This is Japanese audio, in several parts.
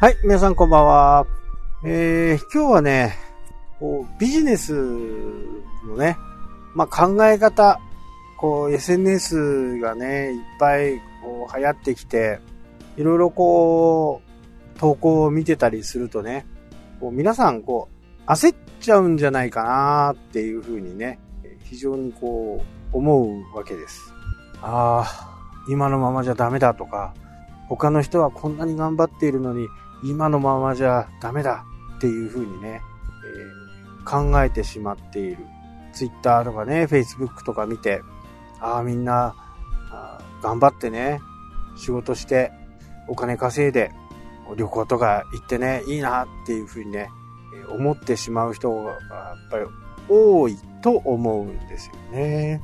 はい、皆さんこんばんは。えー、今日はね、こうビジネスのね、まあ、考え方、こう SNS がね、いっぱいこう流行ってきて、いろいろこう、投稿を見てたりするとね、こう皆さんこう、焦っちゃうんじゃないかなっていうふうにね、非常にこう、思うわけです。ああ、今のままじゃダメだとか、他の人はこんなに頑張っているのに、今のままじゃダメだっていうふうにね、えー、考えてしまっている。Twitter とかね、Facebook とか見て、ああ、みんな、頑張ってね、仕事して、お金稼いで、旅行とか行ってね、いいなっていうふうにね、思ってしまう人がやっぱり多いと思うんですよね。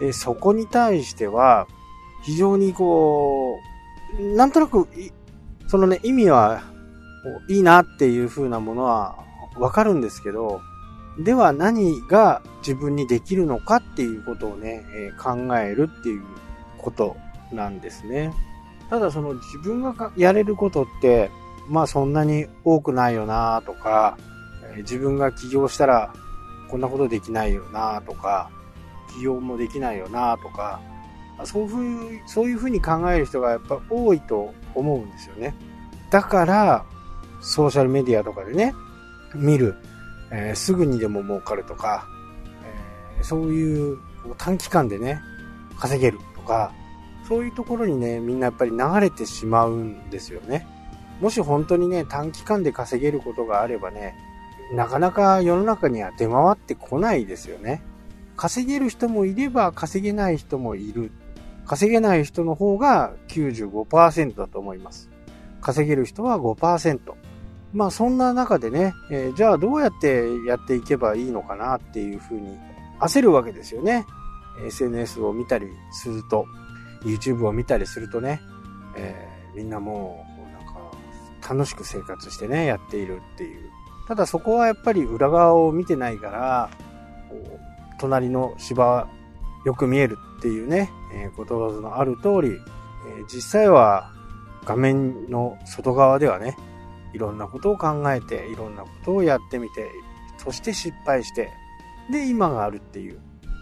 で、そこに対しては、非常にこう、なんとなく、そのね、意味はいいなっていう風なものはわかるんですけど、では何が自分にできるのかっていうことをね、え、考えるっていうことなんですね。ただその自分がやれることって、まあそんなに多くないよなとか、自分が起業したらこんなことできないよなとか、起業もできないよなとか、そういうふうに考える人がやっぱ多いと思うんですよね。だから、ソーシャルメディアとかでね、見る、えー、すぐにでも儲かるとか、えー、そういう短期間でね、稼げるとか、そういうところにね、みんなやっぱり流れてしまうんですよね。もし本当にね、短期間で稼げることがあればね、なかなか世の中には出回ってこないですよね。稼げる人もいれば稼げない人もいる。稼げない人の方が95%だと思います。稼げる人は5%。まあそんな中でね、えー、じゃあどうやってやっていけばいいのかなっていうふうに焦るわけですよね。SNS を見たりすると、YouTube を見たりするとね、えー、みんなもうなんか楽しく生活してね、やっているっていう。ただそこはやっぱり裏側を見てないから、隣の芝よく見えるっていうね、えー、ことわざのある通り、えー、実際は画面の外側ではね、いろんなことを考えて、いろんなことをやってみて、そして失敗して、で、今があるっていう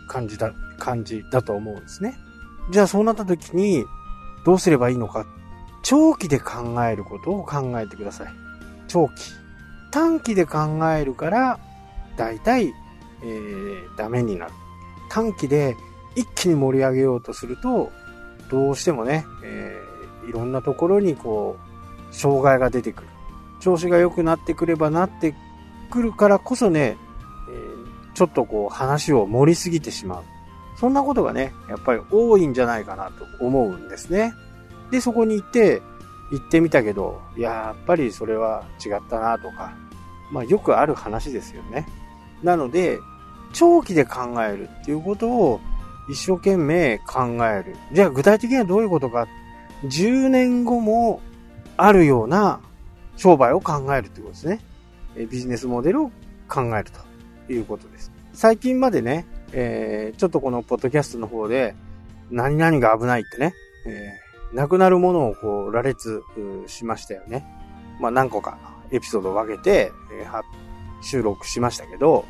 感じだ、感じだと思うんですね。じゃあそうなった時に、どうすればいいのか。長期で考えることを考えてください。長期。短期で考えるから、だいたい、えー、ダメになる。短期で一気に盛り上げようとすると、どうしてもね、えーいろんなところにこう、障害が出てくる。調子が良くなってくればなってくるからこそね、え、ちょっとこう話を盛りすぎてしまう。そんなことがね、やっぱり多いんじゃないかなと思うんですね。で、そこに行って、行ってみたけど、や、やっぱりそれは違ったなとか、まあよくある話ですよね。なので、長期で考えるっていうことを一生懸命考える。じゃあ具体的にはどういうことか10年後もあるような商売を考えるということですね。ビジネスモデルを考えるということです。最近までね、えー、ちょっとこのポッドキャストの方で、何々が危ないってね、えー、なくなるものをこう、羅列しましたよね。まあ何個かエピソードを分けて、えー、収録しましたけど、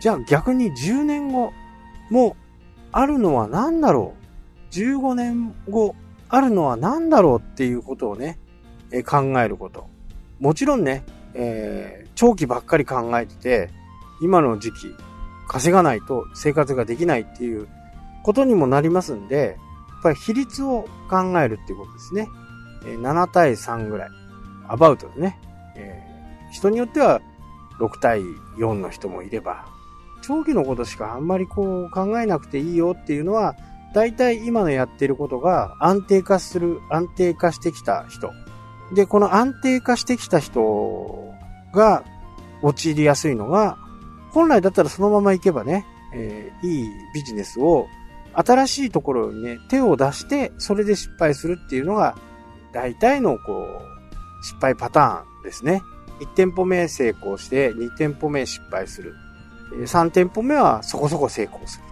じゃあ逆に10年後もあるのは何だろう ?15 年後あるのは何だろうっていうことをね、え考えること。もちろんね、えー、長期ばっかり考えてて、今の時期、稼がないと生活ができないっていうことにもなりますんで、やっぱり比率を考えるっていうことですね。えー、7対3ぐらい。アバウトでね。えー、人によっては6対4の人もいれば、長期のことしかあんまりこう考えなくていいよっていうのは、大体今のやってることが安定化する、安定化してきた人。で、この安定化してきた人が陥りやすいのが、本来だったらそのまま行けばね、えー、いいビジネスを新しいところにね、手を出して、それで失敗するっていうのが、大体のこう、失敗パターンですね。1店舗目成功して、2店舗目失敗する。3店舗目はそこそこ成功する。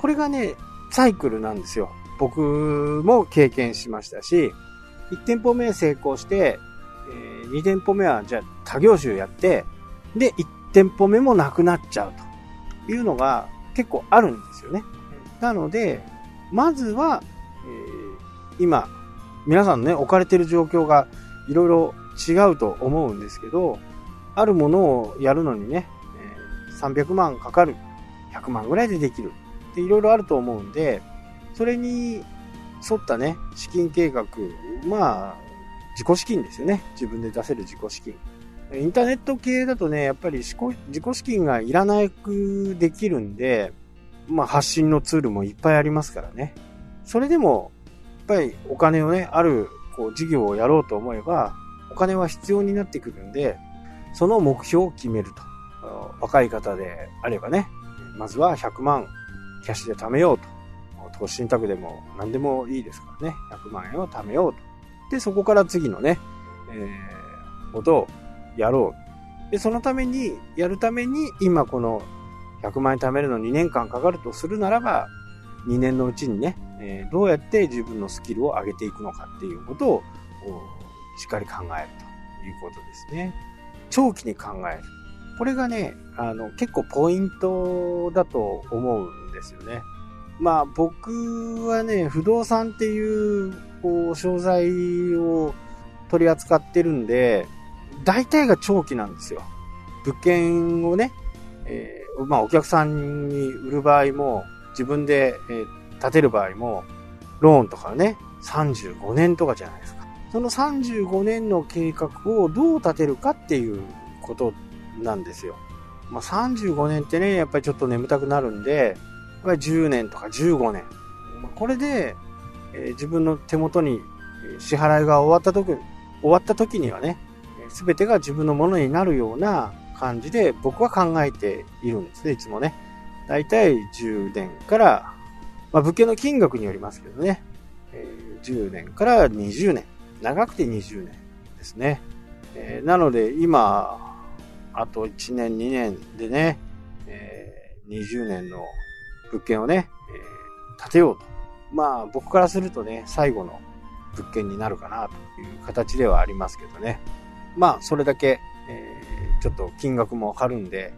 これがね、サイクルなんですよ。僕も経験しましたし、1店舗目成功して、えー2店舗目はじゃあ他業種やって、で、1店舗目もなくなっちゃうというのが結構あるんですよね。なので、まずは、えー、今、皆さんのね、置かれてる状況がいろいろ違うと思うんですけど、あるものをやるのにね、え、300万かかる、100万ぐらいでできるっていろいろあると思うんで、それに沿ったね、資金計画、まあ、自己資金ですよね。自分で出せる自己資金。インターネット系だとね、やっぱり自己資金がいらなくできるんで、まあ発信のツールもいっぱいありますからね。それでも、やっぱりお金をね、あるこう事業をやろうと思えば、お金は必要になってくるんで、その目標を決めると。若い方であればね、まずは100万キャッシュで貯めようと。投資信託でも何でもいいですからね、100万円を貯めようと。で、そこから次のね、えー、ことをやろう。で、そのために、やるために、今この100万円貯めるの2年間かかるとするならば、2年のうちにね、えー、どうやって自分のスキルを上げていくのかっていうことを、しっかり考えるということですね。長期に考える。これがね、あの、結構ポイントだと思うんですよね。まあ僕はね、不動産っていう、こう、商材を取り扱ってるんで、大体が長期なんですよ。物件をね、えー、まあお客さんに売る場合も、自分で、えー、建てる場合も、ローンとかね、35年とかじゃないですか。その35年の計画をどう立てるかっていうことなんですよ。まあ、35年ってね、やっぱりちょっと眠たくなるんで、ぱり10年とか15年。これで、え、自分の手元に支払いが終わった時、終わった時にはね、すべてが自分のものになるような感じで僕は考えているんですね、いつもね。だいたい10年から、まあ、物件の金額によりますけどね、え、10年から20年。長くて20年ですね。え、なので今、あと1年、2年でね、え、20年の物件をね、えー、建てようと。まあ僕からするとね、最後の物件になるかなという形ではありますけどね。まあそれだけ、えー、ちょっと金額もわかるんで、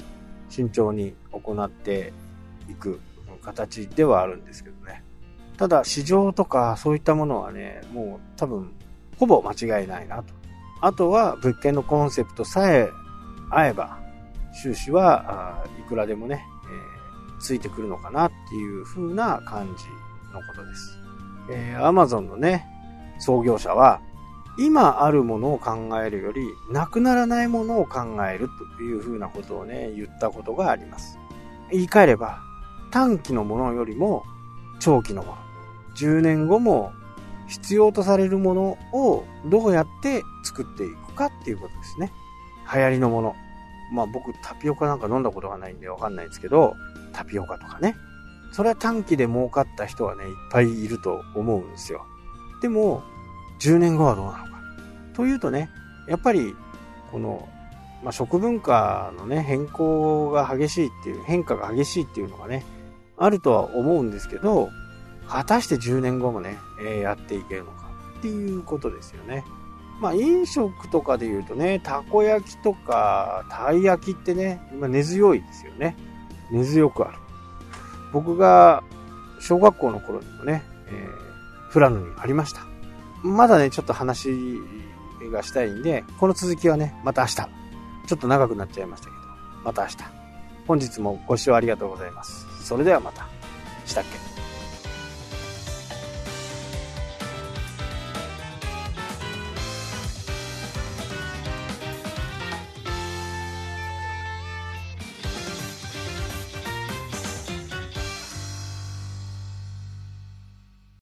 慎重に行っていく形ではあるんですけどね。ただ市場とかそういったものはね、もう多分ほぼ間違いないなと。あとは物件のコンセプトさえ合えば、収支はいくらでもね、ついてくるのかなっていう風な感じのことです。えー、Amazon のね、創業者は、今あるものを考えるより、なくならないものを考えるという風なことをね、言ったことがあります。言い換えれば、短期のものよりも長期のもの。10年後も必要とされるものをどうやって作っていくかっていうことですね。流行りのもの。まあ僕タピオカなんか飲んだことがないんでわかんないんですけど、タピオカとかね。それは短期で儲かった人はね、いっぱいいると思うんですよ。でも、10年後はどうなのか。というとね、やっぱり、この、まあ、食文化のね、変更が激しいっていう、変化が激しいっていうのがね、あるとは思うんですけど、果たして10年後もね、えー、やっていけるのかっていうことですよね。まあ、飲食とかで言うとね、たこ焼きとか、たい焼きってね、今根強いですよね。根強くある。僕が小学校の頃にもね、えー、富良野にありました。まだね、ちょっと話がしたいんで、この続きはね、また明日。ちょっと長くなっちゃいましたけど、また明日。本日もご視聴ありがとうございます。それではまた。したっけ？